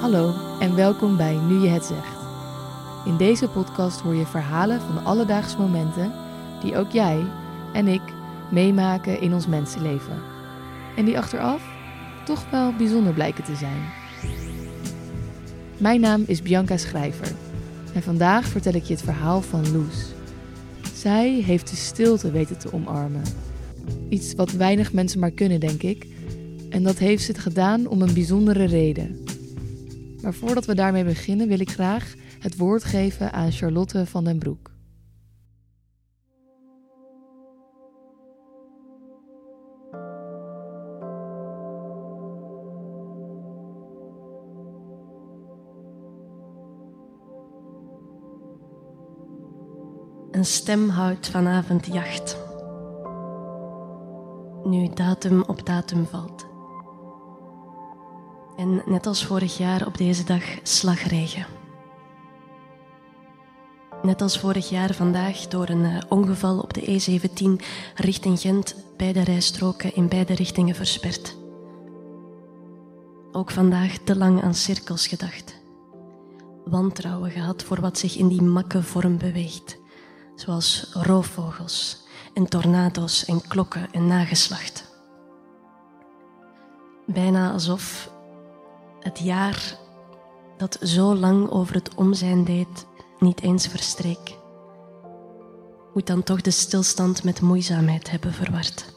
Hallo en welkom bij Nu je het zegt. In deze podcast hoor je verhalen van alledaagse momenten die ook jij en ik meemaken in ons mensenleven. En die achteraf toch wel bijzonder blijken te zijn. Mijn naam is Bianca Schrijver en vandaag vertel ik je het verhaal van Loes. Zij heeft de stilte weten te omarmen. Iets wat weinig mensen maar kunnen, denk ik. En dat heeft ze gedaan om een bijzondere reden. Maar voordat we daarmee beginnen, wil ik graag het woord geven aan Charlotte van den Broek. Een stem houdt vanavond jacht. Nu datum op datum valt. En net als vorig jaar op deze dag slagregen. Net als vorig jaar vandaag door een eh, ongeval op de E17 richting Gent beide rijstroken in beide richtingen versperd. Ook vandaag te lang aan cirkels gedacht. Wantrouwen gehad voor wat zich in die makke vorm beweegt, zoals roofvogels en tornado's en klokken en nageslacht. Bijna alsof het jaar dat zo lang over het omzijn deed niet eens verstreek. Moet dan toch de stilstand met moeizaamheid hebben verward.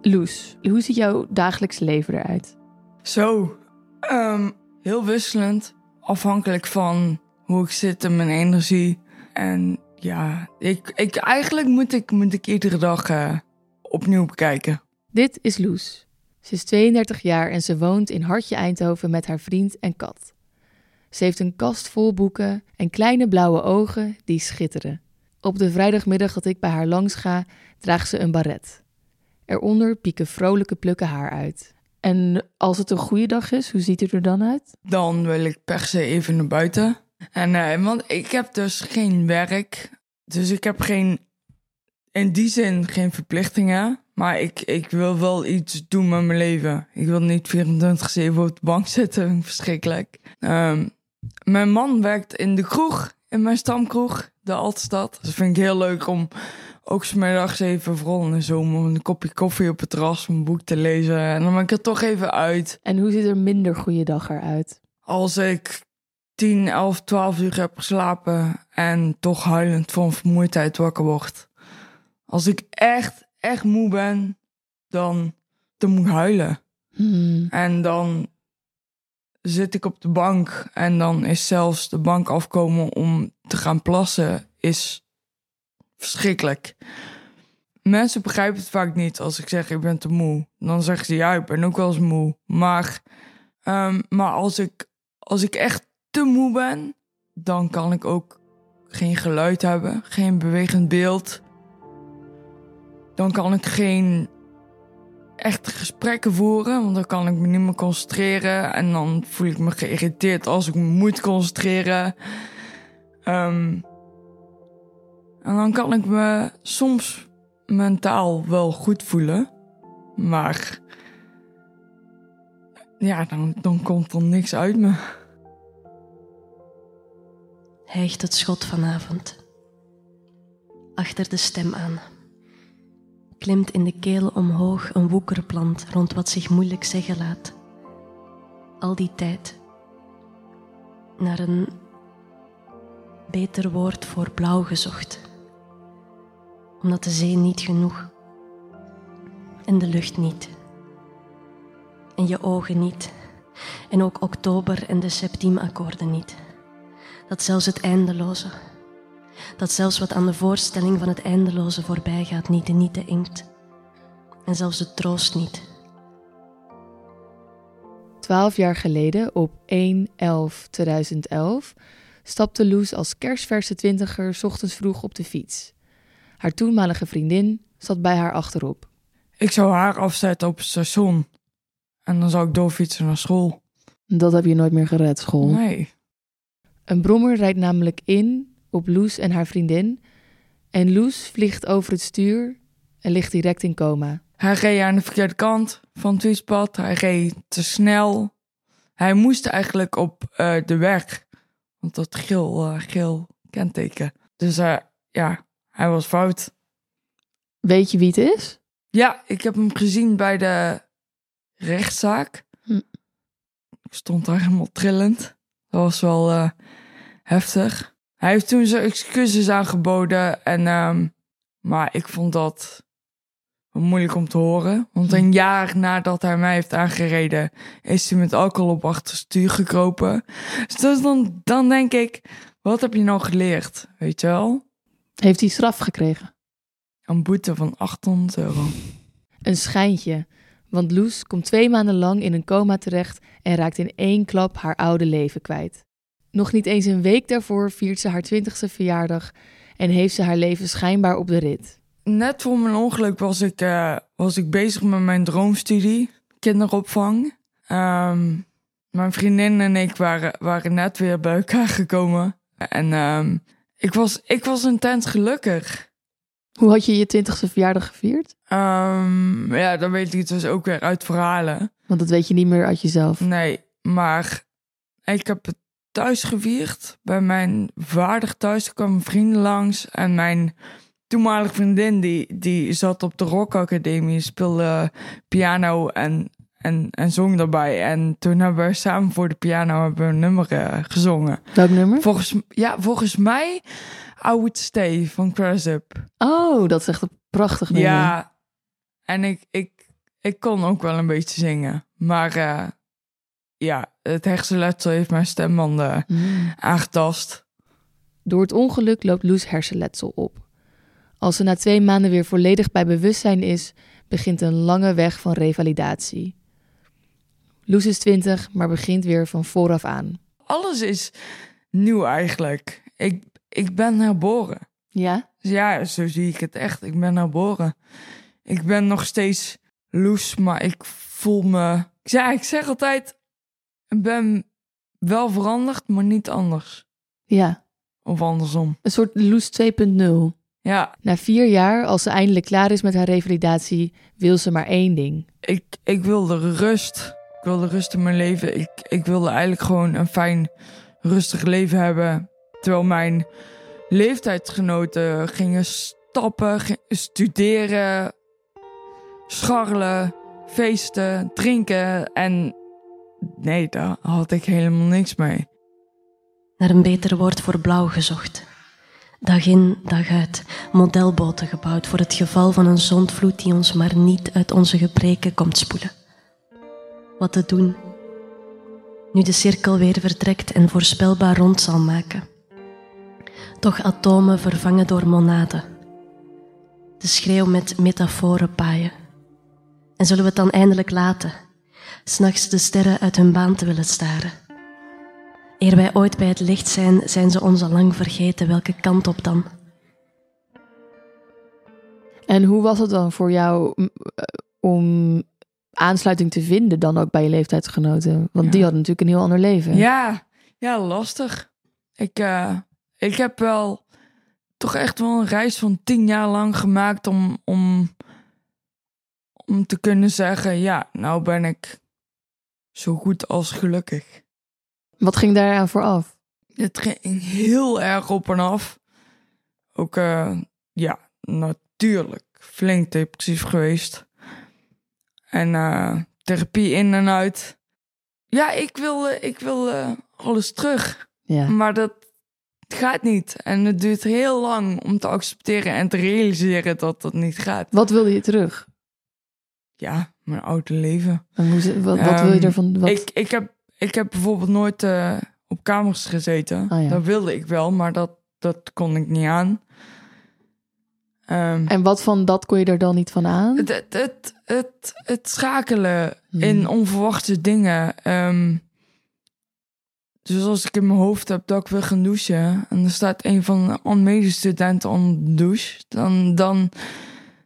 Loes, hoe ziet jouw dagelijks leven eruit? Zo, ehm, heel wisselend. Afhankelijk van hoe ik zit en mijn energie. En ja, ik, ik, eigenlijk moet ik, moet ik iedere dag eh, opnieuw bekijken. Dit is Loes. Ze is 32 jaar en ze woont in Hartje Eindhoven met haar vriend en kat. Ze heeft een kast vol boeken en kleine blauwe ogen die schitteren. Op de vrijdagmiddag dat ik bij haar langs ga, draagt ze een baret. Eronder pieken vrolijke plukken haar uit. En als het een goede dag is, hoe ziet het er dan uit? Dan wil ik per se even naar buiten. En uh, want ik heb dus geen werk. Dus ik heb geen, in die zin geen verplichtingen. Maar ik, ik wil wel iets doen met mijn leven. Ik wil niet 24-7 op de bank zitten. Verschrikkelijk. Um, mijn man werkt in de kroeg, in mijn stamkroeg, de Altstad. Dus dat vind ik heel leuk om ook smiddags even, vooral in de zomer, een kopje koffie op het terras, een boek te lezen. En dan ben ik er toch even uit. En hoe ziet er minder goede dag eruit? Als ik 10, 11, 12 uur heb geslapen en toch huilend van vermoeidheid wakker word. Als ik echt, echt moe ben, dan, dan moet ik huilen. Hmm. En dan zit ik op de bank en dan is zelfs de bank afkomen om te gaan plassen is verschrikkelijk. Mensen begrijpen het vaak niet als ik zeg ik ben te moe. Dan zeggen ze ja, ik ben ook wel eens moe. Maar, um, maar als, ik, als ik echt moe ben, dan kan ik ook geen geluid hebben, geen bewegend beeld. Dan kan ik geen echt gesprekken voeren, want dan kan ik me niet meer concentreren. En dan voel ik me geïrriteerd als ik me moet concentreren. Um, en dan kan ik me soms mentaal wel goed voelen. Maar ja, dan, dan komt er niks uit me. Hijgt het schot vanavond. Achter de stem aan klimt in de keel omhoog een woekerplant rond wat zich moeilijk zeggen laat. Al die tijd. Naar een beter woord voor blauw gezocht. Omdat de zee niet genoeg. En de lucht niet. En je ogen niet. En ook oktober en de septiemakkoorden niet. Dat zelfs het eindeloze dat zelfs wat aan de voorstelling van het eindeloze voorbij gaat, niet de niet de inkt. En zelfs de troost niet. Twaalf jaar geleden, op 1-11-2011, stapte Loes als kerstverse twintiger ochtends vroeg op de fiets. Haar toenmalige vriendin zat bij haar achterop. Ik zou haar afzetten op het station. En dan zou ik doorfietsen naar school. Dat heb je nooit meer gered, school. Nee. Een brommer rijdt namelijk in op Loes en haar vriendin En Loes vliegt over het stuur en ligt direct in coma. Hij reed aan de verkeerde kant van het fietspad. Hij reed te snel. Hij moest eigenlijk op eh, de weg. Want dat geel, eh, geel kenteken. Dus eh, ja, hij was fout. Weet je wie het is? Ja, ik heb hem gezien bij de rechtszaak. Hm. Ik stond daar helemaal trillend. Dat was wel heftig. Hij heeft toen zijn excuses aangeboden. En, ehm, maar ik vond dat moeilijk om te horen. Want een jaar nadat hij mij heeft aangereden, is hij met alcohol op achterstuur gekropen. Dus dan, dan denk ik, wat heb je nou geleerd? Weet je wel? Heeft hij straf gekregen? Een boete van 800 euro. Een schijntje. Want Loes komt twee maanden lang in een coma terecht en raakt in één klap haar oude leven kwijt. Nog niet eens een week daarvoor viert ze haar twintigste verjaardag en heeft ze haar leven schijnbaar op de rit. Net voor mijn ongeluk was ik, eh, was ik bezig met mijn droomstudie, kinderopvang. Ehm, mijn vriendin en ik waren, waren net weer bij elkaar gekomen. En ehm, ik, was, ik was intens gelukkig. Hoe had je je twintigste verjaardag gevierd? Ehm, ja, dan weet ik het dus ook weer uit verhalen. Want dat weet je niet meer uit jezelf. Nee, maar ik heb het thuis gevierd. Bij mijn vader thuis er kwamen vrienden langs. En mijn toenmalige vriendin, die, die zat op de Rock Academie, speelde piano en, en, en zong daarbij. En toen hebben we samen voor de piano hebben we een nummer eh, gezongen. Welk nummer? Volgens, ja, volgens mij I Would Stay van Crash Up. Oh, dat is echt een prachtig nummer. Ja, en ik, ik, ik kon ook wel een beetje zingen. Maar eh, ja, het hersenletsel heeft mijn stembanden Mm. aangetast. Door het ongeluk loopt Loes hersenletsel op. Als ze na twee maanden weer volledig bij bewustzijn is, begint een lange weg van revalidatie. Loes is 20, maar begint weer van vooraf aan. Alles is nieuw eigenlijk. Ik, ik ben herboren. Ja? Dus ja, zo zie ik het echt. Ik ben herboren. Ik ben nog steeds loes, maar ik voel me... Ja, ik zeg altijd, ben wel veranderd, maar niet anders. Ja. Of andersom. Een soort Loes 2.0. Ja, Na vier jaar, als ze eindelijk klaar is met haar revalidatie, wil ze maar één ding. ik, ik wilde rust. Ik wilde rust in mijn leven. Ik, ik wilde eigenlijk gewoon een fijn, rustig leven hebben. Terwijl mijn leeftijdsgenoten gingen stappen, studeren, scharrelen, feesten, drinken. En nee, daar had ik helemaal niks mee. Naar een beter woord voor blauw gezocht. Dag in, dag uit, modelboten gebouwd voor het geval van een zondvloed die ons maar niet uit onze gebreken komt spoelen. Wat te doen? Nu de cirkel weer vertrekt en voorspelbaar rond zal maken. Toch atomen vervangen door monaden. De schreeuw met metaforen paaien. En zullen we het dan eindelijk laten? S'nachts de sterren uit hun baan te willen staren. Eer wij ooit bij het licht zijn, zijn ze ons al lang vergeten. Welke kant op dan? En hoe was het dan voor jou eh, om aansluiting te vinden dan ook bij je leeftijdsgenoten? Want Ja. die hadden natuurlijk een heel ander leven. Ja, ja, lastig. Ik, eh, ik heb wel toch echt wel een reis van tien jaar lang gemaakt om, om, om te kunnen zeggen, ja, nou ben ik zo goed als gelukkig. Wat ging daaraan vooraf? Het ging heel erg op en af. Ook, eh, ja, natuurlijk flink depressief geweest. En eh, therapie in en uit. Ja, ik wil, ik wil alles terug. Ja. Maar dat gaat niet. En het duurt heel lang om te accepteren en te realiseren dat dat niet gaat. Wat wilde je terug? Ja, mijn oude leven. En hoe wat, wil je Ehm, ervan? Wat? Ik, ik, heb, ik heb bijvoorbeeld nooit eh, op kamers gezeten. Oh ja. Dat wilde ik wel, maar dat, dat kon ik niet aan. Ehm, En wat van dat kon je er dan niet van aan? het, het, het, het, het schakelen Hmm. in onverwachte dingen. Ehm, dus als ik in mijn hoofd heb dat ik wil gaan douchen... en er staat een van de medestudenten onder de douche... Dan, dan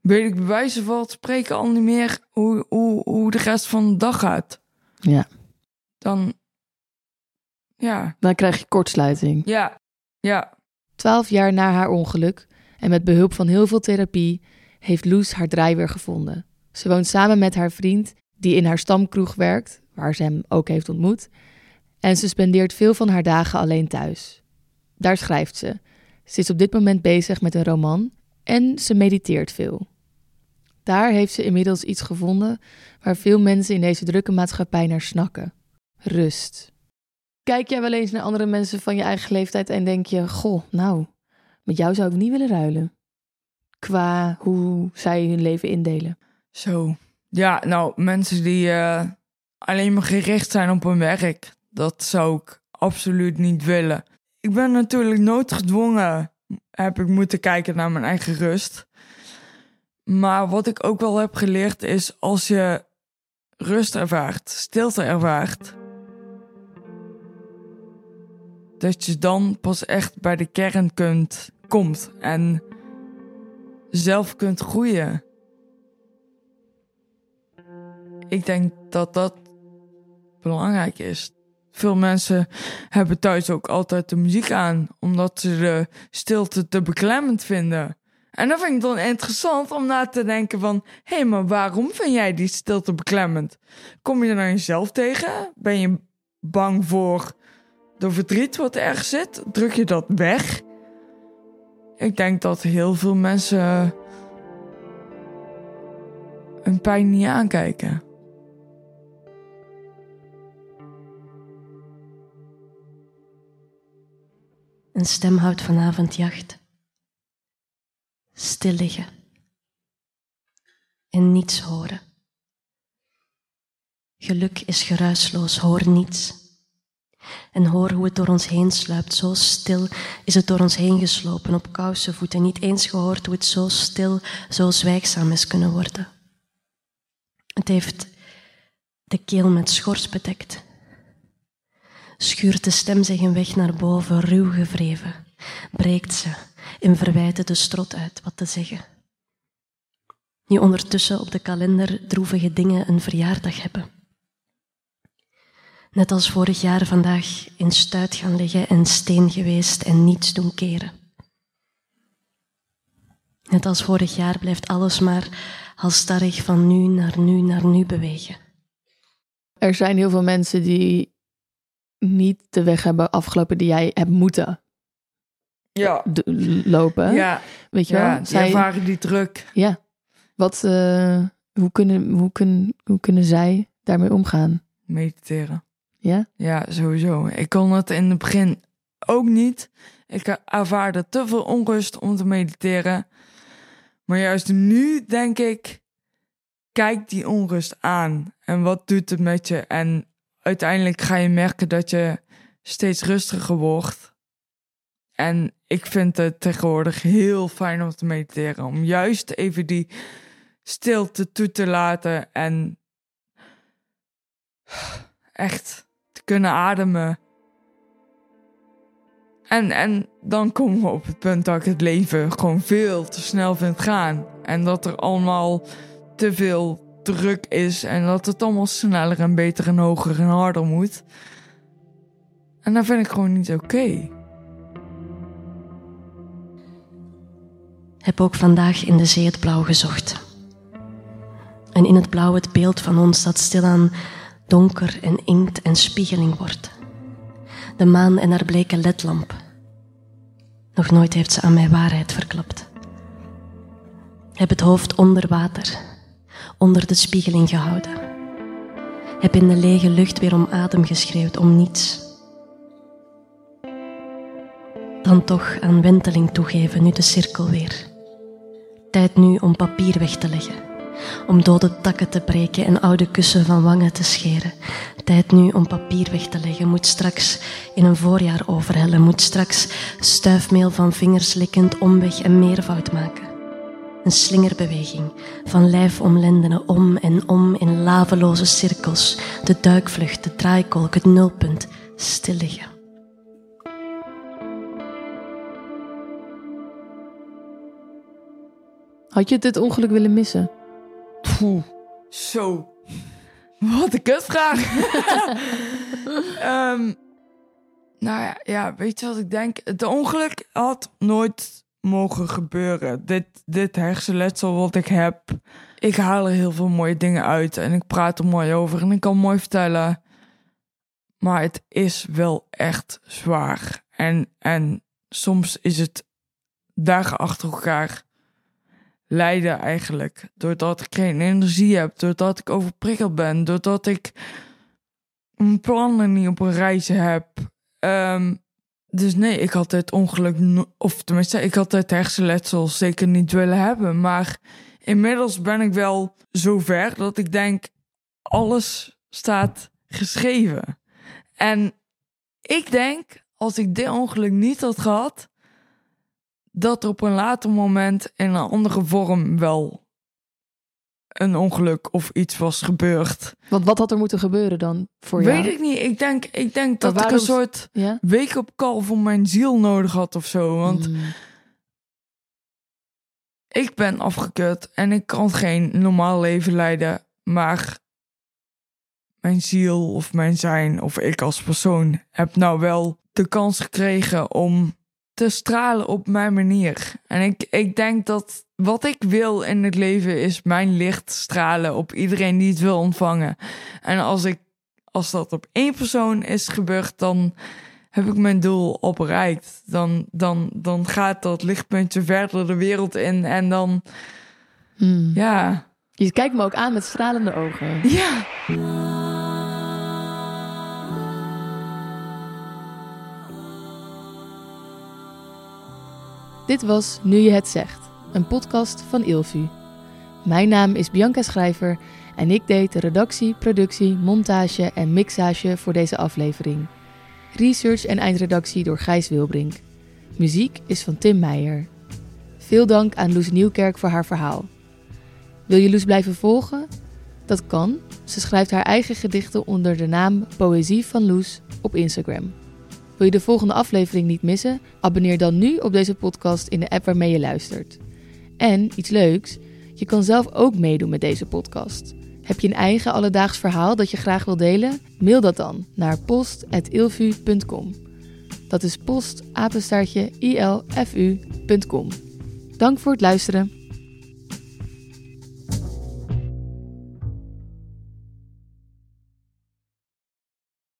weet ik bij wijze van spreken al niet meer hoe, hoe, hoe de rest van de dag gaat. Ja. Dan, ja, Dan krijg je kortsluiting. ja, ja. Twaalf jaar na haar ongeluk En met behulp van heel veel therapie heeft Loes haar draai weer gevonden. Ze woont samen met haar vriend, die in haar stamkroeg werkt, waar ze hem ook heeft ontmoet. En ze spendeert veel van haar dagen alleen thuis. Daar schrijft ze. Ze is op dit moment bezig met een roman en ze mediteert veel. Daar heeft ze inmiddels iets gevonden waar veel mensen in deze drukke maatschappij naar snakken: rust. Kijk jij wel eens naar andere mensen van je eigen leeftijd en denk je: Goh, nou, met jou zou ik niet willen ruilen? Qua hoe zij hun leven indelen. Zo. Ja, nou, mensen die uh, alleen maar gericht zijn op hun werk, dat zou ik absoluut niet willen. Ik ben natuurlijk nooit gedwongen, heb ik moeten kijken naar mijn eigen rust. Maar wat ik ook wel heb geleerd is als je rust ervaart, stilte ervaart, dat je dan pas echt bij de kern kunt, komt en zelf kunt groeien. Ik denk dat dat belangrijk is. Veel mensen hebben thuis ook altijd de muziek aan, omdat ze de stilte te beklemmend vinden. En dat vind ik dan interessant om na te denken van... hé, hey, maar waarom vind jij die stilte beklemmend? Kom je er naar jezelf tegen? Ben je bang voor de verdriet wat er zit? Druk je dat weg? Ik denk dat heel veel mensen hun pijn niet aankijken. Een stem houdt vanavond jacht. Stil liggen. En niets horen. Geluk is geruisloos, hoor niets. En hoor hoe het door ons heen sluipt. Zo stil is het door ons heen geslopen op kousenvoeten. Niet eens gehoord hoe het zo stil, zo zwijgzaam is kunnen worden. Het heeft de keel met schors bedekt schuurt de stem zich een weg naar boven, ruw gevreven. Breekt ze in verwijten de strot uit wat te zeggen. Die ondertussen op de kalender droevige dingen een verjaardag hebben. Net als vorig jaar vandaag in stuit gaan liggen en steen geweest en niets doen keren. Net als vorig jaar blijft alles maar halstarrig van nu naar nu naar nu bewegen. Er zijn heel veel mensen die niet de weg hebben afgelopen die jij hebt moeten ja. lopen. Ja. Weet je ja, wel? Zij ervaren die druk. Ja. Wat, uh, hoe, kunnen, hoe, kunnen, hoe kunnen zij daarmee omgaan? Mediteren. Ja? Ja, sowieso. Ik kon het in het begin ook niet. Ik ervaarde te veel onrust om te mediteren. Maar juist nu denk ik, kijk die onrust aan. En wat doet het met je? En uiteindelijk ga je merken dat je steeds rustiger wordt. En ik vind het tegenwoordig heel fijn om te mediteren. Om juist even die stilte toe te laten en echt te kunnen ademen. En, en dan komen we op het punt dat ik het leven gewoon veel te snel vind gaan. En dat er allemaal te veel druk is en dat het allemaal sneller en beter en hoger en harder moet. En dat vind ik gewoon niet oké. Heb ook vandaag in de zee het blauw gezocht. En in het blauw het beeld van ons dat stilaan donker en inkt en spiegeling wordt. De maan en haar bleke ledlamp. Nog nooit heeft ze aan mij waarheid verklapt. Heb het hoofd onder water onder de spiegeling gehouden. Heb in de lege lucht weer om adem geschreeuwd, om niets. Dan toch aan wenteling toegeven, nu de cirkel weer. Tijd nu om papier weg te leggen, om dode takken te breken en oude kussen van wangen te scheren. Tijd nu om papier weg te leggen, moet straks in een voorjaar overhellen, moet straks stuifmeel van vingers likkend omweg en meervoud maken. Een slingerbeweging van lijfomlendenen om en om in laveloze cirkels. De duikvlucht, de draaikolk, het nulpunt, stil liggen. Had je dit ongeluk willen missen? Poeh, zo. Wat een kutvraag. um, nou ja, ja, weet je wat ik denk? Het ongeluk had nooit mogen gebeuren. Dit, dit hersenletsel wat ik heb, ik haal er heel veel mooie dingen uit en ik praat er mooi over en ik kan mooi vertellen. Maar het is wel echt zwaar. En, en soms is het dagen achter elkaar lijden eigenlijk. Doordat ik geen energie heb, doordat ik overprikkeld ben, doordat ik mijn plannen niet op een reis heb. Ehm, dus nee, ik had het ongeluk, of tenminste, ik had het hersenletsel zeker niet willen hebben. Maar inmiddels ben ik wel zover dat ik denk, alles staat geschreven. En ik denk, als ik dit ongeluk niet had gehad, dat er op een later moment in een andere vorm wel een ongeluk of iets was gebeurd. Want wat had er moeten gebeuren dan voor Weet jou? ik niet. Ik denk, ik denk dat ik waarom- een soort Ja? wake-up call voor mijn ziel nodig had of zo. Want Mm. ik ben afgekut en ik kan geen normaal leven leiden. Maar mijn ziel of mijn zijn of ik als persoon heb nou wel de kans gekregen om te stralen op mijn manier. En ik, ik denk dat wat ik wil in het leven is mijn licht stralen op iedereen die het wil ontvangen. En als ik als dat op één persoon is gebeurd, dan heb ik mijn doel bereikt. Dan, dan, dan gaat dat lichtpuntje verder de wereld in en dan, Mm. ja, Je kijkt me ook aan met stralende ogen. ja. Dit was Nu je het zegt, een podcast van Ilvu. Mijn naam is Bianca Schrijver en ik deed de redactie, productie, montage en mixage voor deze aflevering. Research en eindredactie door Gijs Wilbrink. Muziek is van Tim Meijer. Veel dank aan Loes Nieuwkerk voor haar verhaal. Wil je Loes blijven volgen? Dat kan. Ze schrijft haar eigen gedichten onder de naam Poëzie van Loes op Instagram. Wil je de volgende aflevering niet missen? Abonneer dan nu op deze podcast in de app waarmee je luistert. En iets leuks, je kan zelf ook meedoen met deze podcast. Heb je een eigen alledaags verhaal dat je graag wil delen? Mail dat dan naar post.ilfu.com. Dat is post apenstaartje ilfu.com. Dank voor het luisteren.